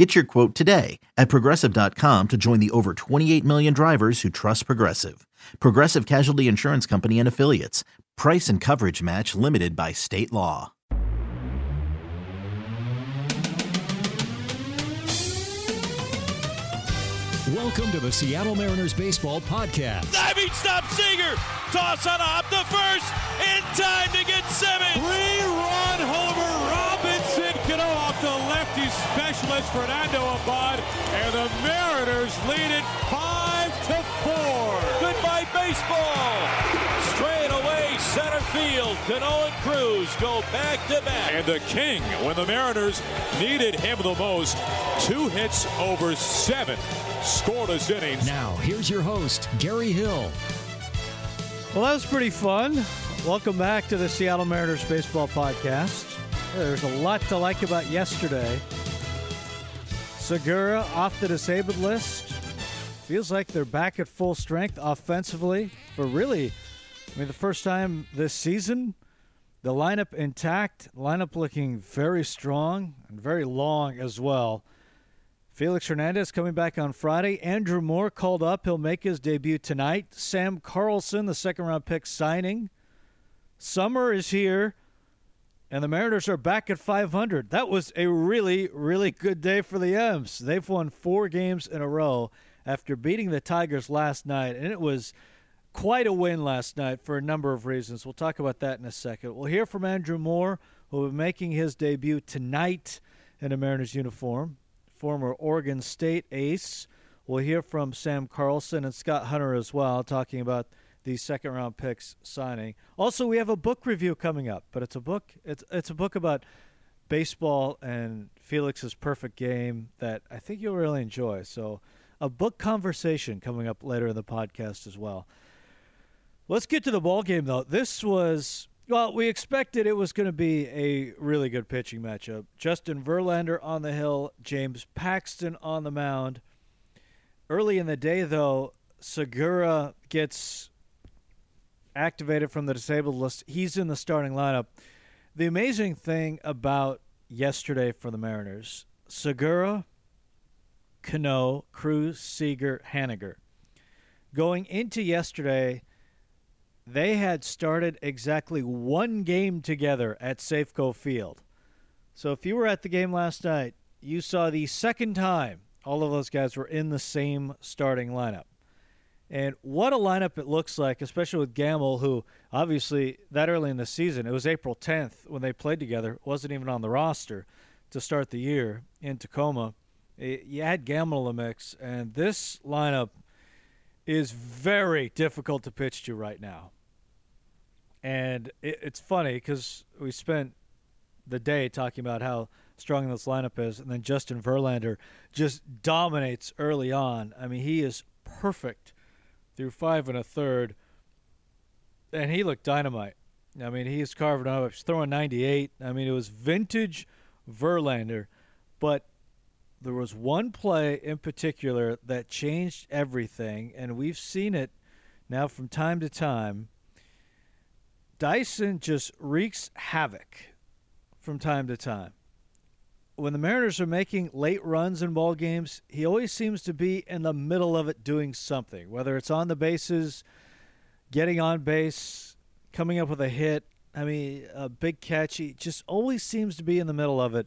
Get your quote today at progressive.com to join the over 28 million drivers who trust Progressive. Progressive Casualty Insurance Company and Affiliates. Price and coverage match limited by state law. Welcome to the Seattle Mariners Baseball Podcast. Diving stop Seager. Toss on a hop to first. In time to get Simmons. Three-run homer. Specialist Fernando Abad. And the Mariners lead it 5 to 4. Goodbye baseball. Straight away center field. Cano and Cruz go back to back. And the King, when the Mariners needed him the most, two hits over seven scoreless innings. Now, here's your host, Gary Hill. Well, that was pretty fun. Welcome back to the Seattle Mariners Baseball Podcast. There's a lot to like about yesterday. Segura off the disabled list. Feels like they're back at full strength offensively for really, I mean, the first time this season. The lineup intact, lineup looking very strong and very long as well. Felix Hernandez coming back on Friday. Andrew Moore called up. He'll make his debut tonight. Sam Carlson, the second round pick, signing. Summer is here, and the Mariners are back at 500. That was a really, really good day for the M's. They've won four games in a row after beating the Tigers last night, and it was quite a win last night for a number of reasons. We'll talk about that in a second. We'll hear from Andrew Moore, who will be making his debut tonight in a Mariners uniform former Oregon State ace. We'll hear from Sam Carlson and Scott Hunter as well, talking about the second round picks signing. Also, we have a book review coming up, but it's a book. It's it's a book about baseball and Felix's perfect game that I think you'll really enjoy. So, a book conversation coming up later in the podcast as well. Let's get to the ball game though. This was well, we expected it was going to be a really good pitching matchup. Justin Verlander on the hill, James Paxton on the mound. Early in the day, though, Segura gets activated from the disabled list. He's in the starting lineup. The amazing thing about yesterday for the Mariners, Segura, Cano, Cruz, Seager, Haniger. Going into yesterday, they had started exactly one game together at Safeco Field. So if you were at the game last night, you saw the second time all of those guys were in the same starting lineup. And what a lineup it looks like, especially with Gamel, who obviously that early in the season, it was April 10th when they played together, wasn't even on the roster to start the year in Tacoma. You had Gamel in the mix, and this lineup is very difficult to pitch to right now. And it, it's funny because we spent the day talking about how strong this lineup is, and then Justin Verlander just dominates early on. I mean, he is perfect through five and a third, and he looked dynamite. I mean, he's carving up. He's throwing 98. I mean, it was vintage Verlander, but there was one play in particular that changed everything, and we've seen it now from time to time. Dyson just wreaks havoc from time to time. When the Mariners are making late runs in ball games, he always seems to be in the middle of it doing something, whether it's on the bases, getting on base, coming up with a hit. I mean, a big catch. He just always seems to be in the middle of it.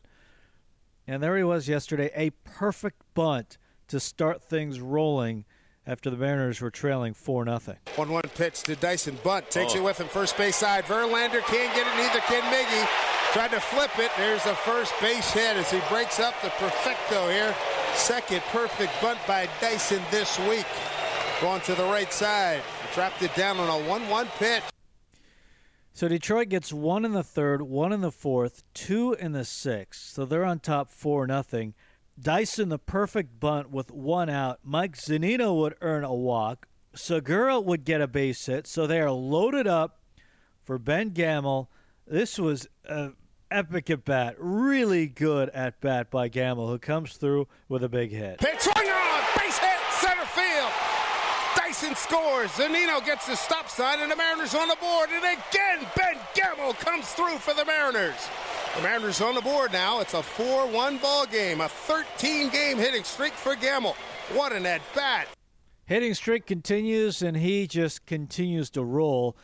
And there he was yesterday, a perfect bunt to start things rolling after the Mariners were trailing 4 0. 1 1 pitch to Dyson. Bunt takes oh. it with him. First base side. Verlander can't get it, neither can Miggy. Tried to flip it. There's the first base hit as he breaks up the perfecto here. Second perfect bunt by Dyson this week. Going to the right side. Trapped it down on a 1 1 pitch. So Detroit gets one in the third, one in the fourth, two in the sixth. So they're on top 4 nothing. Dyson the perfect bunt with one out. Mike Zunino would earn a walk. Segura would get a base hit. So they are loaded up for Ben Gamel. This was an epic at bat, really good at bat by Gamel, who comes through with a big hit. Swung on, base hit, center field. Dyson scores. Zunino gets the stop sign, and the Mariners on the board. And again, Ben Gamel comes through for the Mariners. The Mariners on the board now. It's a 4-1 ball game, a 13-game hitting streak for Gamel. What an at bat! Hitting streak continues, and he just continues to roll.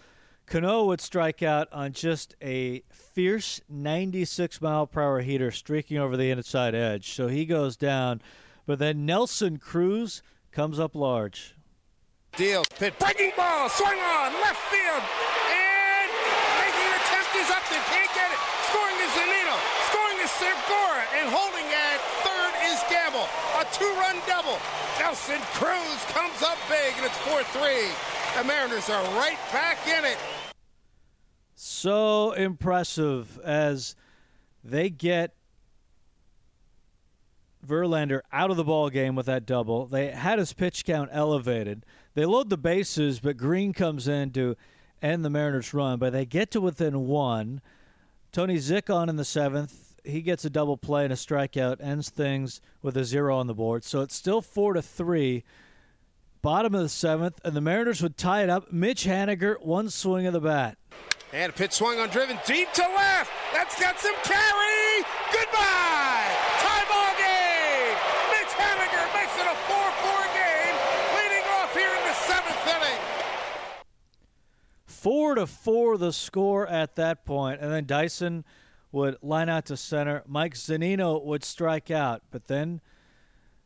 Cano would strike out on just a fierce 96 mile per hour heater streaking over the inside edge. So he goes down. But then Nelson Cruz comes up large. Deal. Pit. Breaking ball. Swung on. Left field. And making an attempt is up there. Can't get it. Scoring is Zunino. Scoring is Segura. And holding at third is Gamel. A two-run double. Nelson Cruz comes up big, and it's 4-3. The Mariners are right back in it. So impressive as they get Verlander out of the ball game with that double. They had his pitch count elevated. They load the bases, but Greene comes in to end the Mariners' run. But they get to within one. Tony Zych on in the seventh. He gets a double play and a strikeout, ends things with a zero on the board. So it's still four to three. Bottom of the seventh, and the Mariners would tie it up. Mitch Haniger, one swing of the bat. And a pitch swung on driven deep to left. That's got some carry. Goodbye. Tie ball game. Mitch Haniger makes it a 4-4 game, leading off here in the seventh inning. Four to four, the score at that point. point, and then Dyson would line out to center. Mike Zunino would strike out, but then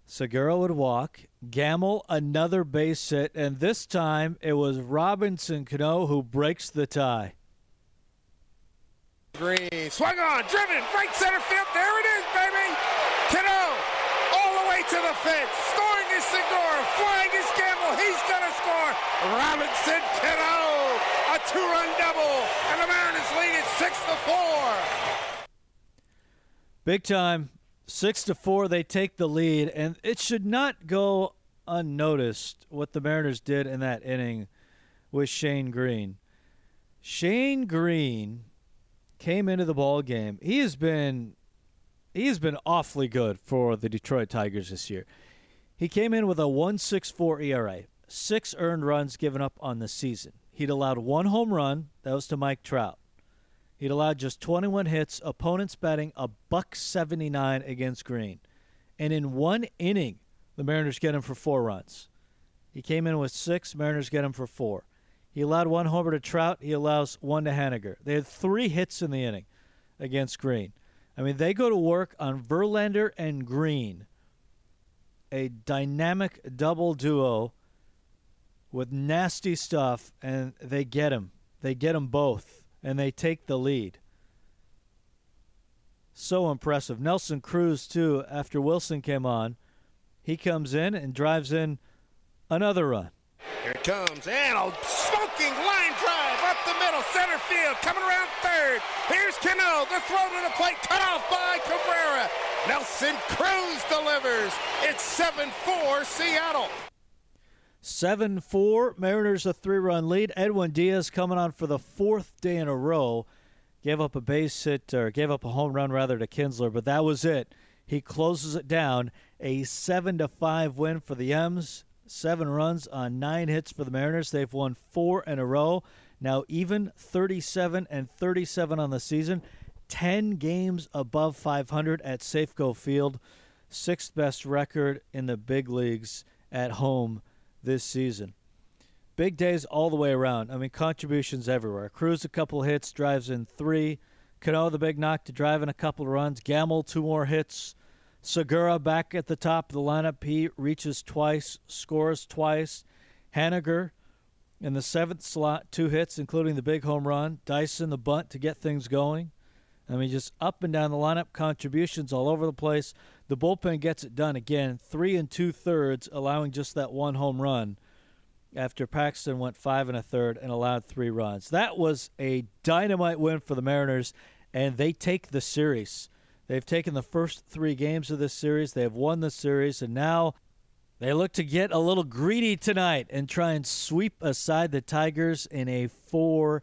Segura would walk. Gamel another base hit, and this time it was Robinson Cano who breaks the tie. Greene swung on, driven right center field. There it is, baby. Cano all the way to the fence. Scoring is Segura. Flying is Gamel. He's gonna score. Robinson Cano, a two-run double, and the Mariners lead it six to four. Big time. Six to four, they take the lead, and it should not go unnoticed what the Mariners did in that inning with Shane Greene. Shane Greene came into the ball game. He has been he has been awfully good for the Detroit Tigers this year. He came in with a 1.64 ERA, six earned runs given up on the season. He'd allowed one home run, that was to Mike Trout. He'd allowed just 21 hits, opponents batting a buck 79 against Greene. And in one inning, the Mariners get him for four runs. He came in with six, Mariners get him for four. He allowed one homer to Trout, he allows one to Haniger. They had three hits in the inning against Greene. I mean, they go to work on Verlander and Greene, a dynamic double duo with nasty stuff, and they get him. They get them both, and they take the lead. So impressive. Nelson Cruz, too, after Wilson came on, he comes in and drives in another run. Comes, and a smoking line drive up the middle, center field, coming around third. Here's Cano, the throw to the plate, cut off by Cabrera. Nelson Cruz delivers. It's 7-4 Seattle. 7 4, Mariners a three run lead. Edwin Diaz coming on for the fourth day in a row. Gave up a base hit, or gave up a home run rather to Kinsler, but that was it. He closes it down. A 7 to 5 win for the M's. Seven runs on nine hits for the Mariners. They've won four in a row. Now even 37 and 37 on the season. 10 games above 500 at Safeco Field. Sixth best record in the big leagues at home this season. Big days all the way around. I mean, contributions everywhere. Cruz a couple hits, drives in three. Cano the big knock to drive in a couple runs. Gamel two more hits. Segura back at the top of the lineup. He reaches twice, scores twice. Haniger in the seventh slot, two hits, including the big home run. Dyson the bunt to get things going. I mean, just up and down the lineup, contributions all over the place. The bullpen gets it done again, three and two thirds, allowing just that one home run after Paxton went five and a third and allowed three runs. That was a dynamite win for the Mariners, and they take the series. They've taken the first three games of this series. They have won the series, and now they look to get a little greedy tonight and try and sweep aside the Tigers in a four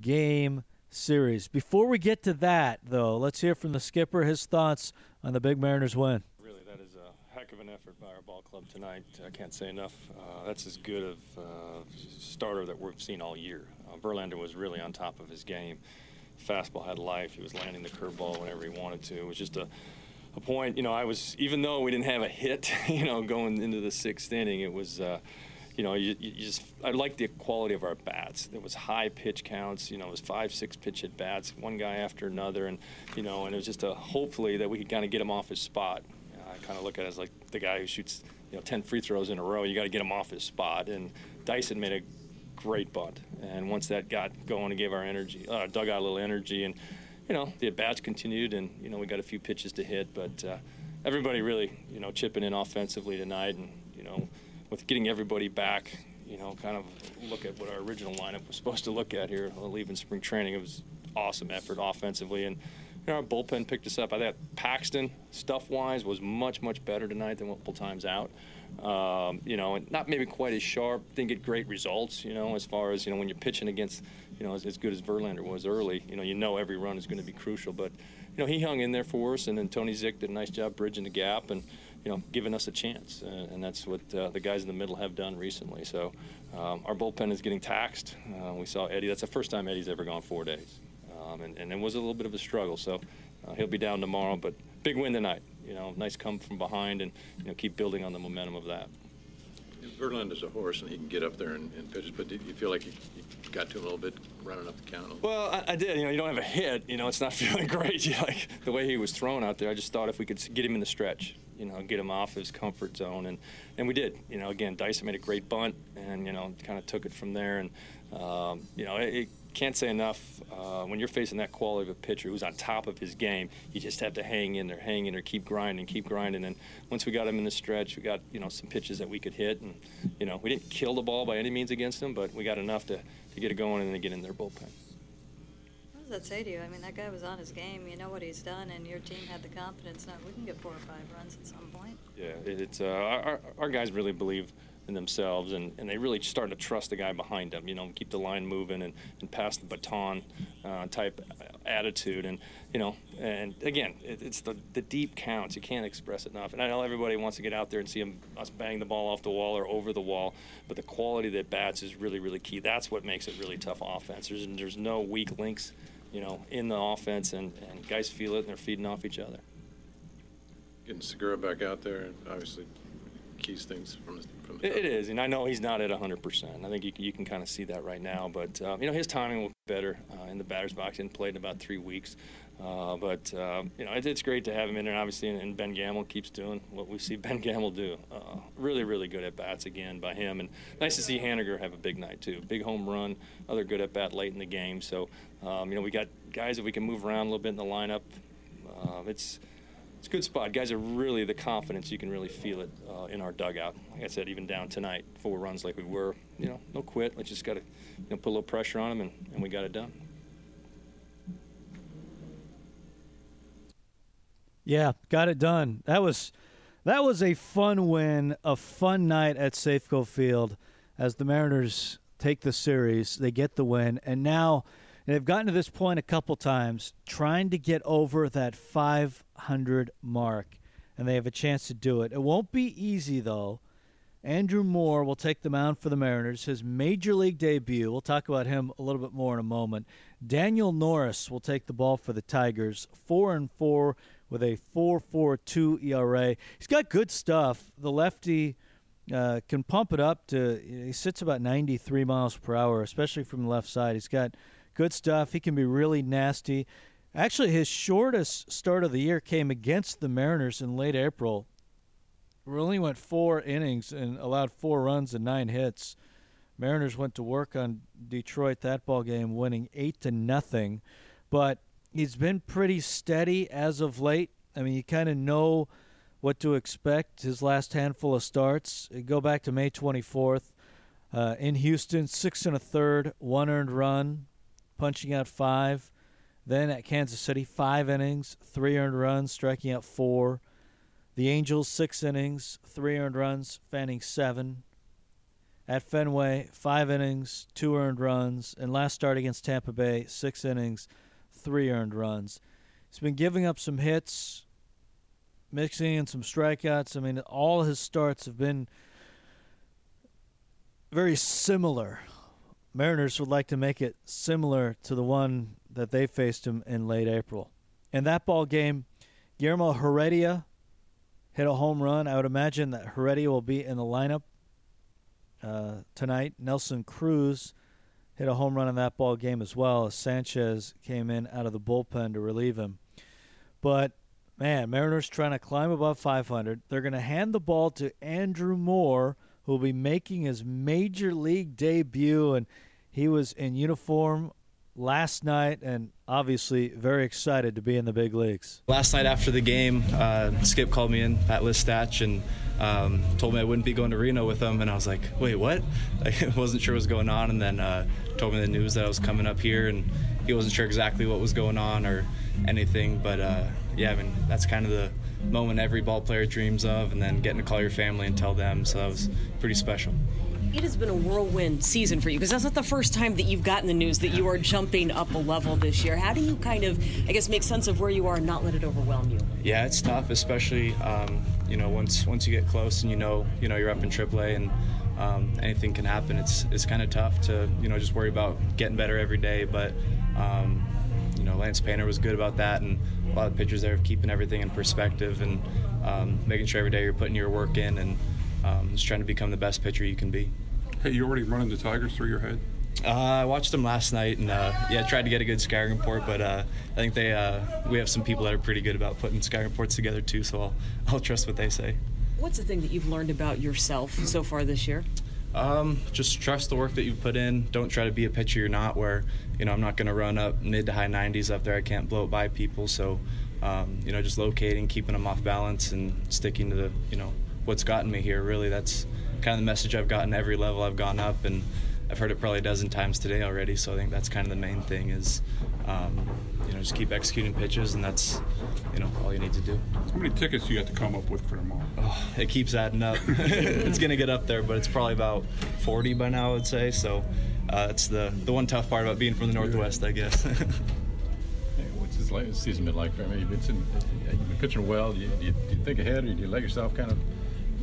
game series. Before we get to that, though, let's hear from the skipper his thoughts on the Big Mariners win. Really, that is a heck of an effort by our ball club tonight. I can't say enough. Uh, that's as good of uh, starter that we've seen all year. Uh, Verlander was really on top of his game. Fastball had life. He was landing the curveball whenever he wanted to. It was just a a point, you know, I was even though we didn't have a hit, you know, going into the sixth inning, it was, uh, you know, you, you, just I like the quality of our bats. There was high pitch counts, you know, it was five, six pitch at bats, one guy after another, and you know, and it was just a hopefully that we could kind of get him off his spot. I kind of look at it as like the guy who shoots, you know, 10 free throws in a row. You got to get him off his spot, and Dyson made a great bunt, and once that got going, and gave our energy, uh, dug out a little energy, and you know, the at bats continued, and you know, we got a few pitches to hit, but uh, everybody really, you know, chipping in offensively tonight, and you know with getting everybody back, you know, kind of look at what our original lineup was supposed to look at here, leaving spring training. It was awesome effort offensively, and you know, our bullpen picked us up. I thought Paxton, stuff-wise, was much, much better tonight than multiple times out. Um, you know, and not maybe quite as sharp. Didn't get great results. You know, as far as you know, when you're pitching against, you know, as, as good as Verlander was early, you know, you know every run is going to be crucial. But you know, he hung in there for us, and then Tony Zych did a nice job bridging the gap, and you know, giving us a chance, uh, and that's what uh, the guys in the middle have done recently. So um, our bullpen is getting taxed. Uh, we saw Eddie. That's the first time Eddie's ever gone four days, um, and, and, it was a little bit of a struggle. So uh, he'll be down tomorrow, but big win tonight. You know, nice come from behind, and you know, keep building on the momentum of that. Verlander's a horse, and he can get up there and, and pitch. But do you feel like you, you, got to him a little bit running up the count? Well, I, I, did. You know, you don't have a hit. You know, it's not feeling great. You like the way he was thrown out there. I just thought if we could get him in the stretch, you know, get him off his comfort zone, and and we did. You know, again, Dyson made a great bunt, and you know, kind of took it from there, and um, you know, it, it can't say enough. Uh, when you're facing that quality of a pitcher who's on top of his game, you just have to hang in there, hang in there, keep grinding, keep grinding. And once we got him in the stretch, we got you know some pitches that we could hit, and you know we didn't kill the ball by any means against him, but we got enough to, to get it going and then get in their bullpen. What does that say to you? I mean, that guy was on his game. You know what he's done, and your team had the confidence. Now we can get four or five runs at some point. Yeah, it's uh, our, our guys really believe in themselves, and, and they really start to trust the guy behind them. You know, keep the line moving and, and pass the baton uh, type attitude. And you know, and again, it, it's the the deep counts. You can't express it enough. And I know everybody wants to get out there and see them, us bang the ball off the wall or over the wall, but the quality that bats is really really key. That's what makes it really tough offense. There's there's no weak links, you know, in the offense, and, and guys feel it and they're feeding off each other. Getting Segura back out there, obviously keys things from the it, it is, and I know he's not at 100%. I think you, you can kind of see that right now. But, uh, you know, his timing will be better uh, in the batter's box. He played in about three weeks. Uh, but, uh, you know, it, it's great to have him in there, obviously, and, Ben Gamel keeps doing what we see Ben Gamel do. Uh, really, really good at bats again by him. And nice to see Haniger have a big night, too. Big home run, other good at bat late in the game. So, um, you know, we got guys that we can move around a little bit in the lineup. Uh, it's it's a good spot. Guys are really the confidence. You can really feel it uh, in our dugout. Like I said, even down tonight, four runs like we were. You know, no quit. We just got to you know, put a little pressure on them, and, and we got it done. Yeah, got it done. That was that was a fun win, a fun night at Safeco Field as the Mariners take the series. They get the win, and now and they've gotten to this point a couple times, trying to get over that 500 mark, and they have a chance to do it. It won't be easy, though. Andrew Moore will take the mound for the Mariners, his major league debut. We'll talk about him a little bit more in a moment. Daniel Norris will take the ball for the Tigers, 4 and 4 with a 4.42 ERA. He's got good stuff. The lefty uh, can pump it up to he sits about 93 miles per hour, especially from the left side. He's got Good stuff. He can be really nasty. Actually, his shortest start of the year came against the Mariners in late April. We only went four innings and allowed four runs and nine hits. Mariners went to work on Detroit that ball game, winning eight to nothing. But he's been pretty steady as of late. I mean, you kind of know what to expect. His last handful of starts. Go back to May 24th uh, in Houston, six and a third, one earned run, punching out five. Then at Kansas City, five innings, three earned runs, striking out four. The Angels, six innings, three earned runs, fanning seven. at Fenway, five innings, two earned runs, and last start against Tampa Bay, six innings, three earned runs. He's been giving up some hits, mixing in some strikeouts. I mean, all his starts have been very similar. Mariners would like to make it similar to the one that they faced him in late April. In that ball game, Guillermo Heredia hit a home run. I would imagine that Heredia will be in the lineup uh, tonight. Nelson Cruz hit a home run in that ball game as well Sanchez came in out of the bullpen to relieve him. But man, Mariners trying to climb above 500. They're going to hand the ball to Andrew Moore, who will be making his major league debut, and he was in uniform last night and obviously very excited to be in the big leagues. Last night after the game, uh, Skip called me in, Pat Listach, and um, told me I wouldn't be going to Reno with him. And I was like, wait, what? I wasn't sure what was going on. And then uh, told me the news that I was coming up here, and he wasn't sure exactly what was going on or anything. But uh, yeah, I mean, that's kind of the moment every ball player dreams of, and then getting to call your family and tell them. So that was pretty special it has been a whirlwind season for you because that's not the first time that you've gotten the news that you are jumping up a level this year. How do you kind of, I guess, make sense of where you are and not let it overwhelm you? Yeah, it's tough, especially um, you know once once you get close and you know you know you're up in AAA and um, anything can happen. It's it's kind of tough to you know just worry about getting better every day, but. Um, know, Lance Painter was good about that, and a lot of pitchers there of keeping everything in perspective and um, making sure every day you're putting your work in and um, just trying to become the best pitcher you can be. Hey, you already running the Tigers through your head? Uh, I watched them last night and uh, yeah, tried to get a good scouting report, but uh, I think they uh, we have some people that are pretty good about putting scouting reports together too, so I'll, I'll trust what they say. What's the thing that you've learned about yourself so far this year? Um, just trust the work that you put in. Don't try to be a pitcher you're not. Where you know I'm not going to run up mid to high 90s up there. I can't blow it by people. So um, you know just locating, keeping them off balance, and sticking to the you know what's gotten me here. Really, that's kind of the message I've gotten every level I've gone up, and I've heard it probably a dozen times today already. So I think that's kind of the main thing is, um, you know, just keep executing pitches, and that's, you know, all you need to do. How many tickets do you have to come up with for tomorrow? Oh, it keeps adding up. it's gonna get up there, but it's probably about 40 by now, I would say. So uh, it's the the one tough part about being from the Northwest, I guess. hey, what's this season been like? I mean, you've been, you've been pitching well. Do you, do you, do you think ahead, or do you let yourself kind of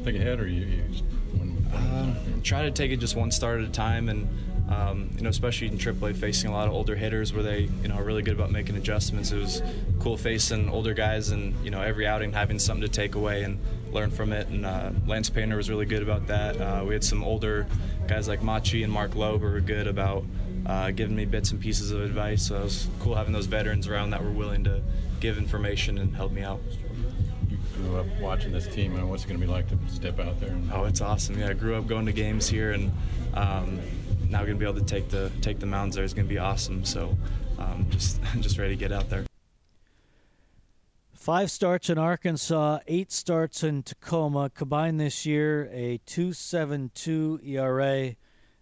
think ahead, or you, you just um, try to take it just one start at a time, and um, you know, especially in AAA, facing a lot of older hitters where they, you know, are really good about making adjustments. It was cool facing older guys, and you know, every outing having something to take away and learn from it. And uh, Lance Painter was really good about that. Uh, we had some older guys like Machi and Mark Loeb who were good about uh, giving me bits and pieces of advice. So it was cool having those veterans around that were willing to give information and help me out grew up watching this team, and what's it going to be like to step out there? And... Oh, it's awesome. Yeah, I grew up going to games here, and um, now going to be able to take the take the mounds there is going to be awesome. So, um, just just ready to get out there. Five starts in Arkansas, eight starts in Tacoma. Combined this year, a 2.72 ERA,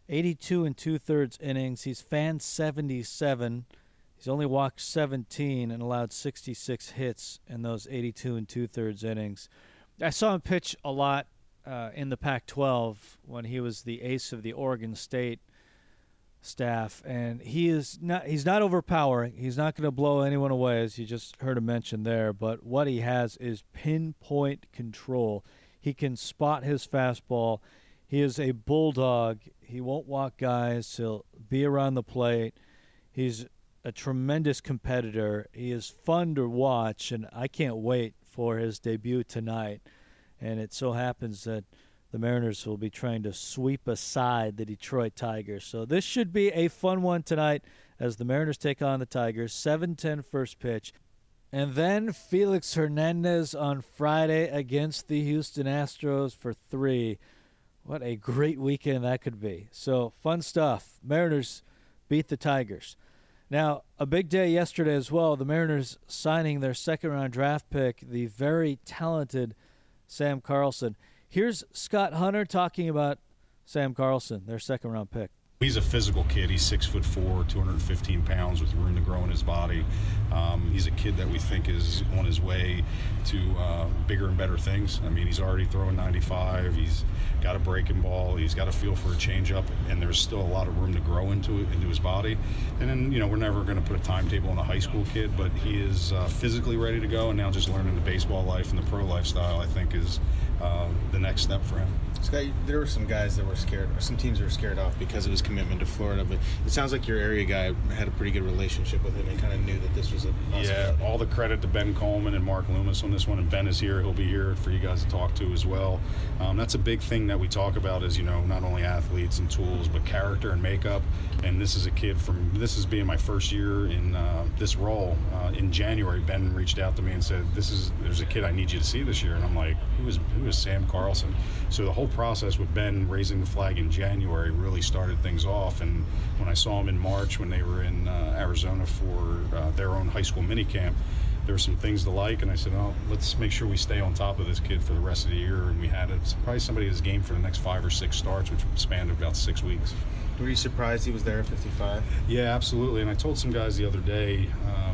82 and two thirds innings. He's fan 77. He's only walked 17 and allowed 66 hits in those 82 and two thirds innings. I saw him pitch a lot uh, in the Pac 12 when he was the ace of the Oregon State staff, and he is not he's not overpowering. He's not going to blow anyone away, as you just heard him mention there. But what he has is pinpoint control. He can spot his fastball. He is a bulldog. He won't walk guys. He'll be around the plate. He's a tremendous competitor. He is fun to watch, and I can't wait for his debut tonight. And it so happens that the Mariners will be trying to sweep aside the Detroit Tigers. So this should be a fun one tonight as the Mariners take on the Tigers. 7-10 first pitch. And then Felix Hernandez on Friday against the Houston Astros for three. What a great weekend that could be. So fun stuff. Mariners beat the Tigers. Now, a big day yesterday as well. The Mariners signing their second round draft pick, the very talented Sam Carlson. Here's Scott Hunter talking about Sam Carlson, their second round pick. He's a physical kid. He's six foot four, 215 pounds, with room to grow in his body. Um, he's a kid that we think is on his way to uh, bigger and better things. I mean, he's already throwing 95. He's got a breaking ball. He's got a feel for a changeup, and there's still a lot of room to grow into into his body. And then, you know, we're never going to put a timetable on a high school kid, but he is uh, physically ready to go, and now just learning the baseball life and the pro lifestyle, I think, is uh, the next step for him. Scott, there were some guys that were scared, or some teams were scared off because of his commitment to Florida. But it sounds like your area guy had a pretty good relationship with him and kind of knew that this was a yeah. All the credit to Ben Coleman and Mark Loomis on this one, and Ben is here. He'll be here for you guys to talk to as well. Um, that's a big thing that we talk about is you know not only athletes and tools, but character and makeup. And this is a kid from this is being my first year in uh, this role. Uh, in January, Ben reached out to me and said, "This is there's a kid I need you to see this year." And I'm like, "Who is who is Sam Carlson?" So the whole process with Ben raising the flag in January really started things off. And when I saw him in March when they were in uh, Arizona for uh, their own high school mini camp, there were some things to like. And I said, oh, let's make sure we stay on top of this kid for the rest of the year. And we had a, probably somebody his game for the next five or six starts, which spanned about six weeks. Were you surprised he was there at 55? Yeah, absolutely. And I told some guys the other day, um,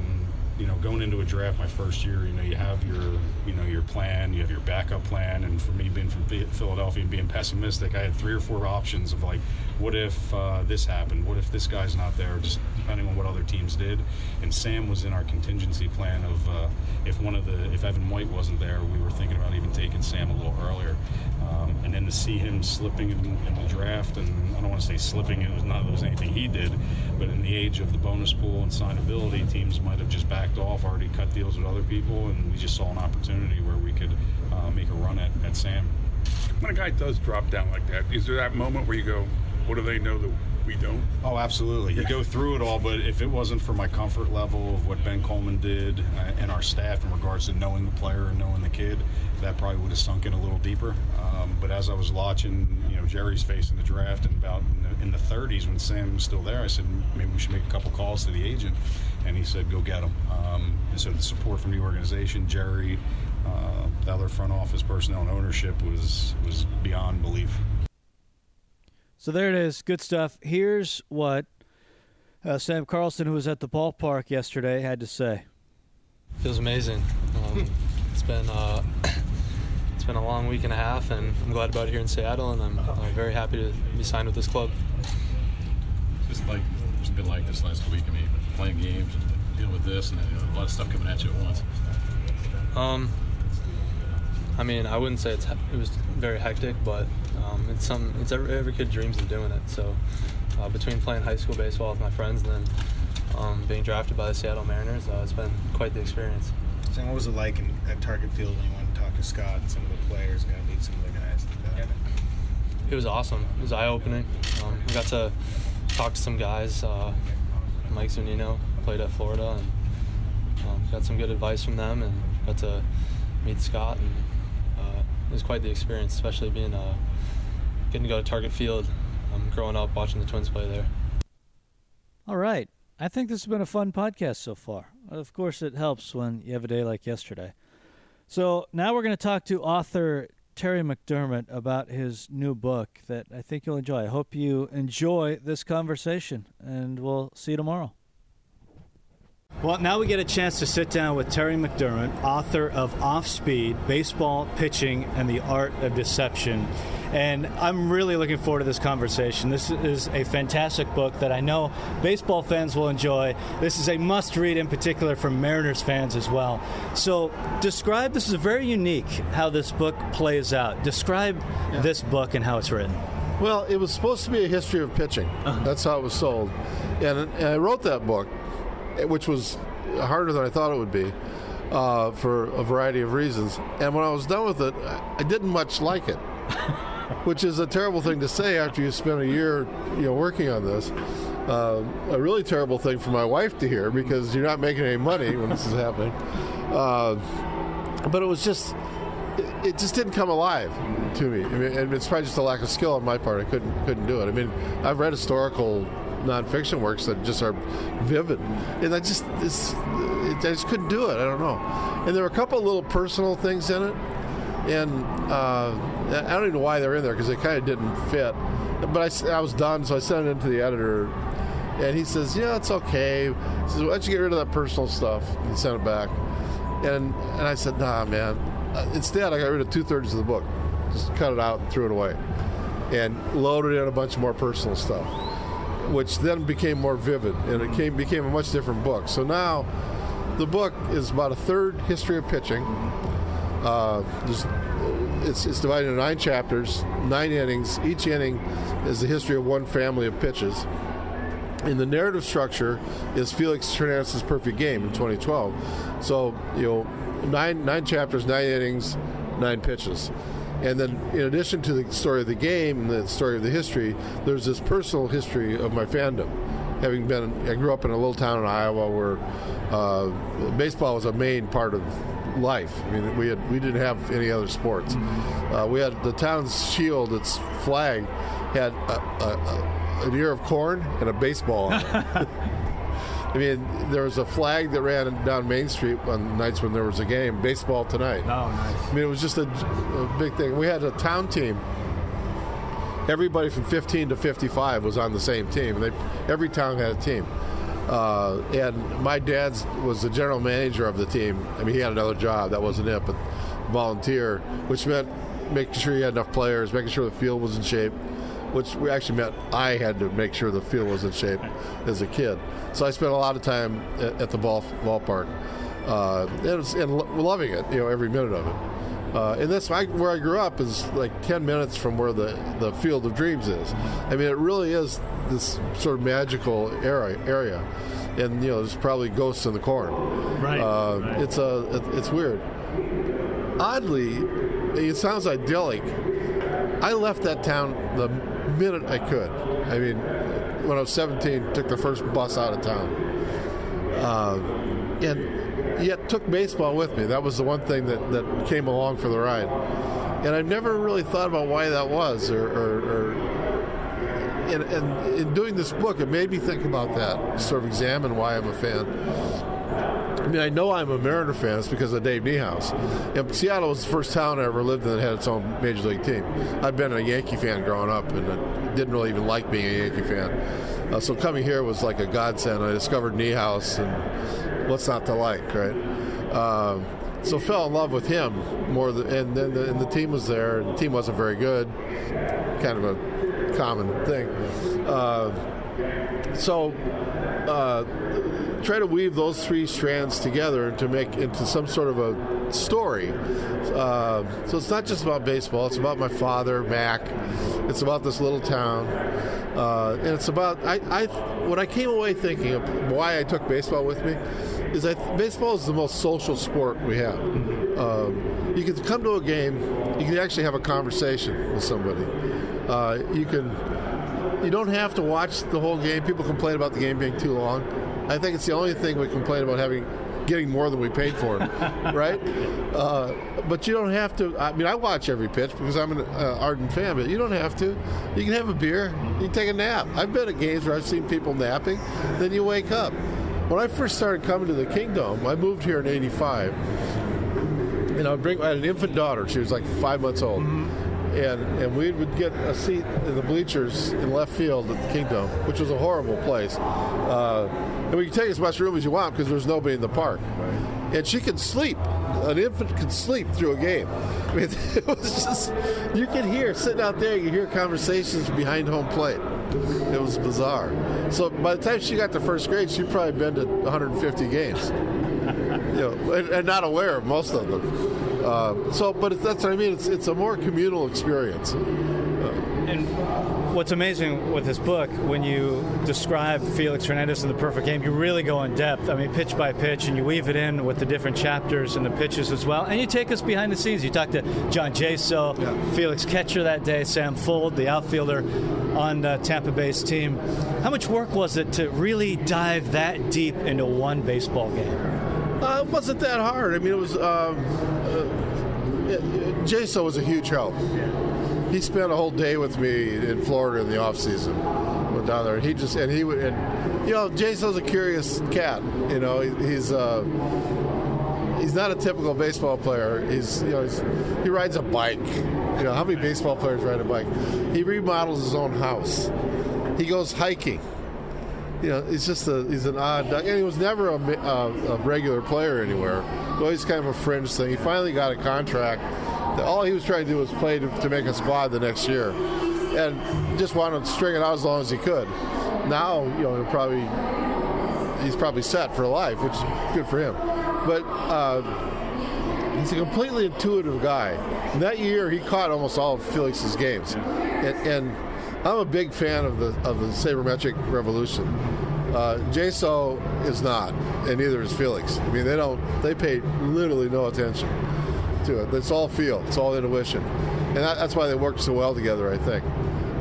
you know, going into a draft my first year, you know, you have your, you know, your plan, you have your backup plan, and for me being from Philadelphia and being pessimistic, I had three or four options of like, what if uh, this happened? What if this guy's not there? Just depending on what other teams did. And Sam was in our contingency plan of uh, if one of the, if Evan White wasn't there, we were thinking about even taking Sam a little earlier. Um, and then to see him slipping in, in, the draft, and I don't want to say slipping, it was not it was anything he did, but in the age of the bonus pool and signability, teams might have just backed off, already cut deals with other people, and we just saw an opportunity where we could uh, make a run at, at Sam. When a guy does drop down like that, is there that moment where you go, what do they know that we don't? Oh, absolutely. You go through it all, but if it wasn't for my comfort level of what Ben Coleman did uh, and our staff in regards to knowing the player and knowing the kid, that probably would have sunk in a little deeper. Um, but as I was watching, you know, Jerry's face in the draft and about in the, in the 30s when Sam was still there, I said maybe we should make a couple calls to the agent, and he said go get him. Um, and so the support from the organization, Jerry, uh, the other front office personnel and ownership was was beyond belief. So there it is. Good stuff. Here's what uh, Sam Carlson, who was at the ballpark yesterday, had to say. Feels amazing. Um, it's been uh, it's been a long week and a half, and I'm glad about it here in Seattle, and I'm, I'm very happy to be signed with this club. Just like it's been like this last week. I mean, playing games, and dealing with this, and you know, a lot of stuff coming at you at once. Um, I mean, I wouldn't say it's it was very hectic, but um, it's some it's every, every, kid dreams of doing it. So uh, between playing high school baseball with my friends and then um, being drafted by the Seattle Mariners, uh, it's been quite the experience. So what was it like in, at Target Field when you went to talk to Scott and some of the players and got to meet some of the guys? It was awesome. It was eye opening. Um, I got to talk to some guys. Uh, Mike Zunino played at Florida and um, got some good advice from them and got to meet Scott and it was quite the experience, especially being uh, getting to go to Target Field, um, growing up watching the Twins play there. All right, I think this has been a fun podcast so far. Of course, it helps when you have a day like yesterday. So now we're going to talk to author Terry McDermott about his new book that I think you'll enjoy. I hope you enjoy this conversation, and we'll see you tomorrow. Well, now we get a chance to sit down with Terry McDermott, author of Off Speed Baseball, Pitching, and the Art of Deception. And I'm really looking forward to this conversation. This is a fantastic book that I know baseball fans will enjoy. This is a must read, in particular, for Mariners fans as well. So, describe this is very unique how this book plays out. Describe yeah. this book and how it's written. Well, it was supposed to be a history of pitching. Uh-huh. That's how it was sold. And, and I wrote that book which was harder than I thought it would be uh, for a variety of reasons. And when I was done with it, I didn't much like it, which is a terrible thing to say after you spend a year, you know, working on this. Uh, a really terrible thing for my wife to hear because you're not making any money when this is happening. Uh, but it was just, it, it, just didn't come alive to me. I mean, and it's probably just a lack of skill on my part. I couldn't couldn't do it. I mean, I've read historical nonfiction works that just are vivid, and I just it's, it, I just couldn't do it. I don't know. And there were a couple of little personal things in it, and uh, I don't even know why they're in there because they kind of didn't fit. but I was done, so I sent it in to the editor, and he says, "Yeah, it's okay." He says, "Why don't you get rid of that personal stuff?" And he sent it back, and and I said, "Nah, man." Uh, Instead, I got rid of two thirds of the book, just cut it out and threw it away, and loaded in a bunch more personal stuff, which then became more vivid, and it came became a much different book. So now, the book is about a third history of pitching. Uh, it's, it's divided into nine chapters, nine innings. Each inning is the history of one family of pitches. And the narrative structure is Felix Hernandez's perfect game in 2012. So, you know, nine nine chapters, nine innings, nine pitches. And then, in addition to the story of the game and the story of the history, there's this personal history of my fandom. Having been, I grew up in a little town in Iowa where uh, baseball was a main part of life. I mean, we had we didn't have any other sports. Uh, we had the town's shield, its flag, had a, a, a, an ear of corn and a baseball. I mean, there was a flag that ran down Main Street on nights when there was a game. Baseball tonight. Oh, nice. I mean, it was just a, a big thing. We had a town team. Everybody from 15 to 55 was on the same team. They, every town had a team. Uh, and my dad was the general manager of the team. I mean, he had another job. That wasn't it, but volunteer, which meant making sure you had enough players, making sure the field was in shape, which we actually meant I had to make sure the field was in shape as a kid. So I spent a lot of time at, at the ball ballpark, uh, and, was, and lo- loving it, you know, every minute of it. Uh, and that's where I grew up is like 10 minutes from where the, the Field of Dreams is. I mean, it really is this sort of magical area. area. And, you know, there's probably ghosts in the corn. Right, Uh, right. It's, a, it, it's weird. Oddly, it sounds idyllic. I left that town the minute I could. I mean, when I was 17, took the first bus out of town. Uh, and yet took baseball with me. That was the one thing that, that came along for the ride. And I've never really thought about why that was or, or, or and, and in doing this book, it made me think about that, sort of examine why I'm a fan. I mean, I know I'm a Mariner fan. It's because of Dave Niehaus. And Seattle was the first town I ever lived in that had its own major league team. I'd been a Yankee fan growing up, and I didn't really even like being a Yankee fan. Uh, so coming here was like a godsend. I discovered Niehaus, and what's not to like, right? Um, so fell in love with him more, than, and then the, and the team was there. The team wasn't very good, kind of a common thing. Uh, so uh, try to weave those three strands together to make into some sort of a story. Uh, so it's not just about baseball. It's about my father, Mac. It's about this little town, uh, and it's about I, I. When I came away thinking of why I took baseball with me, is that baseball is the most social sport we have. Um, you can come to a game, you can actually have a conversation with somebody. Uh, you can you don't have to watch the whole game. People complain about the game being too long. I think it's the only thing we complain about having getting more than we paid for, right? Uh, but you don't have to. I mean, I watch every pitch because I'm an uh, ardent fan. But you don't have to. You can have a beer. You can take a nap. I've been at games where I've seen people napping. Then you wake up. When I first started coming to the Kingdome, I moved here in '85 and I would bring I had an infant daughter. She was like five months old, and and we would get a seat in the bleachers in left field at the Kingdome, which was a horrible place. Uh, and we could take as much room as you want because there's nobody in the park. And she could sleep. An infant could sleep through a game. I mean, it was just you could hear sitting out there. You hear conversations behind home plate. It was bizarre. So by the time she got to first grade, she'd probably been to 150 games you know, and, and not aware of most of them. Uh, so, but it's, that's what I mean. It's it's a more communal experience. And what's amazing with this book, when you describe Felix Hernandez in the perfect game, you really go in depth. I mean, pitch by pitch, and you weave it in with the different chapters and the pitches as well. And you take us behind the scenes. You talk to John Jaso, Felix Catcher that day, Sam Fuld, the outfielder on uh, Tampa Bay's team. How much work was it to really dive that deep into one baseball game? Uh, it wasn't that hard. I mean, it was. Um, uh, Jaso was a huge help. He spent a whole day with me in Florida in the off season. Went down there. And He just and he would and you know Jaso's a curious cat. You know he, he's uh, he's not a typical baseball player. He's you know he's, he rides a bike. You know how many baseball players ride a bike? He remodels his own house. He goes hiking. You know, he's just a he's an odd duck, and he was never a, a, a regular player anywhere. Always kind of a fringe thing. He finally got a contract. All he was trying to do was play to, to make a squad the next year, and just wanted to string it out as long as he could. Now, you know, he'll probably he's probably set for life, which is good for him. But uh, he's a completely intuitive guy. And that year, he caught almost all of Felix's games, and, and I'm a big fan of the of the sabermetric revolution. Uh, Jaso is not, and neither is Felix. I mean, they don't. They pay literally no attention to it. It's all feel. It's all intuition, and that, that's why they work so well together. I think.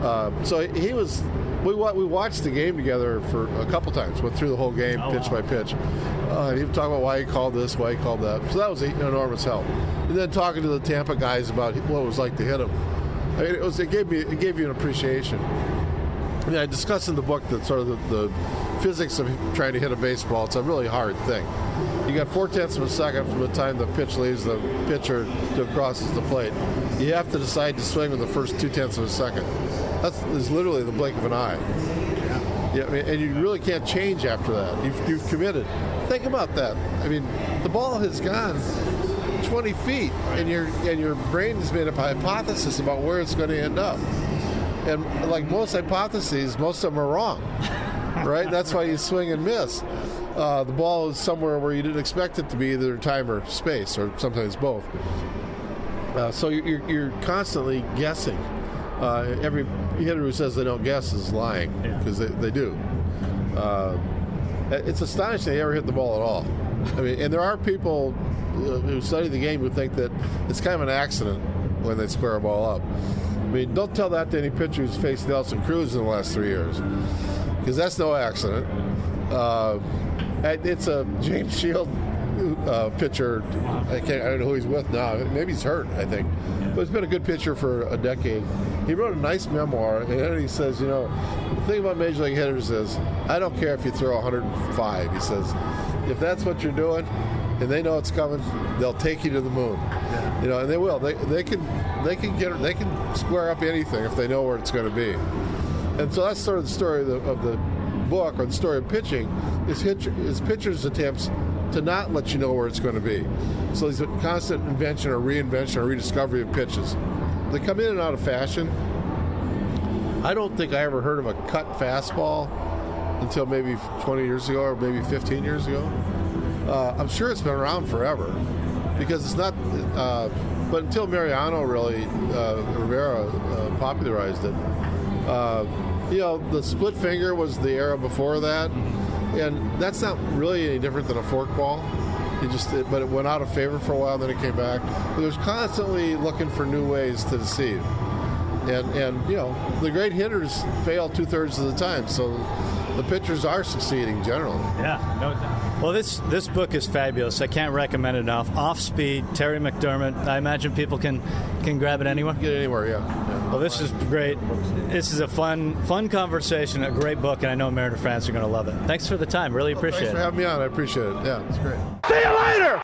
Uh, so he was we we watched the game together for a couple times. Went through the whole game, oh, pitch wow. by pitch. Uh, and he was talking about why he called this, why he called that. So that was an enormous help. And then talking to the Tampa guys about what it was like to hit him. I it was it gave me it gave you an appreciation. Yeah, I discussed in the book that sort of the, the physics of trying to hit a baseball. It's a really hard thing. You got four tenths of a second from the time the pitch leaves the pitcher to crosses the plate. You have to decide to swing in the first two tenths of a second. That's is literally the blink of an eye. Yeah. yeah I mean, and you really can't change after that. You've, you've committed. Think about that. I mean, the ball has gone 20 feet, and your and your brain has made a hypothesis about where it's going to end up. And like most hypotheses, most of them are wrong. right? That's why you swing and miss. Uh, the ball is somewhere where you didn't expect it to be, either time or space, or sometimes both. Uh, so you're, you're constantly guessing uh, every hitter who says they don't guess is lying because yeah. they, they do. Uh, it's astonishing they ever hit the ball at all. I mean, and there are people who study the game who think that it's kind of an accident when they square a ball up. I mean, don't tell that to any pitcher who's faced Nelson Cruz in the last three years, because that's no accident. Uh, it's a James Shield uh, pitcher. I can't. I don't know who he's with now. Maybe he's hurt. I think, but he's been a good pitcher for a decade. He wrote a nice memoir, and he says, you know, the thing about major league hitters is, I don't care if you throw 105. He says, if that's what you're doing, and they know it's coming, they'll take you to the moon. You know, and they will. They, they can they can get they can square up anything if they know where it's going to be. And so that's sort of the story of the, of the book or the story of pitching is, hit, is pitchers' attempts to not let you know where it's going to be. So there's a constant invention or reinvention or rediscovery of pitches. They come in and out of fashion. I don't think I ever heard of a cut fastball until maybe 20 years ago or maybe 15 years ago. Uh, I'm sure it's been around forever because it's not. Uh, but until Mariano really uh, Rivera uh, popularized it, uh, you know, the split finger was the era before that and that's not really any different than a forkball. It just, it, but it went out of favor for a while, then it came back. But was constantly looking for new ways to deceive, and and you know the great hitters fail two thirds of the time, so the pitchers are succeeding generally. Yeah, no Well, this this book is fabulous. I can't recommend it enough. Off Speed, Terry McDermott. I imagine people can can grab it anywhere. Get it anywhere, yeah. yeah. Well, this is great. This is a fun fun conversation, a great book, and I know Mariner fans are going to love it. Thanks for the time. Really appreciate well, thanks it. Thanks for having me on. I appreciate it. Yeah, it's great. See you later.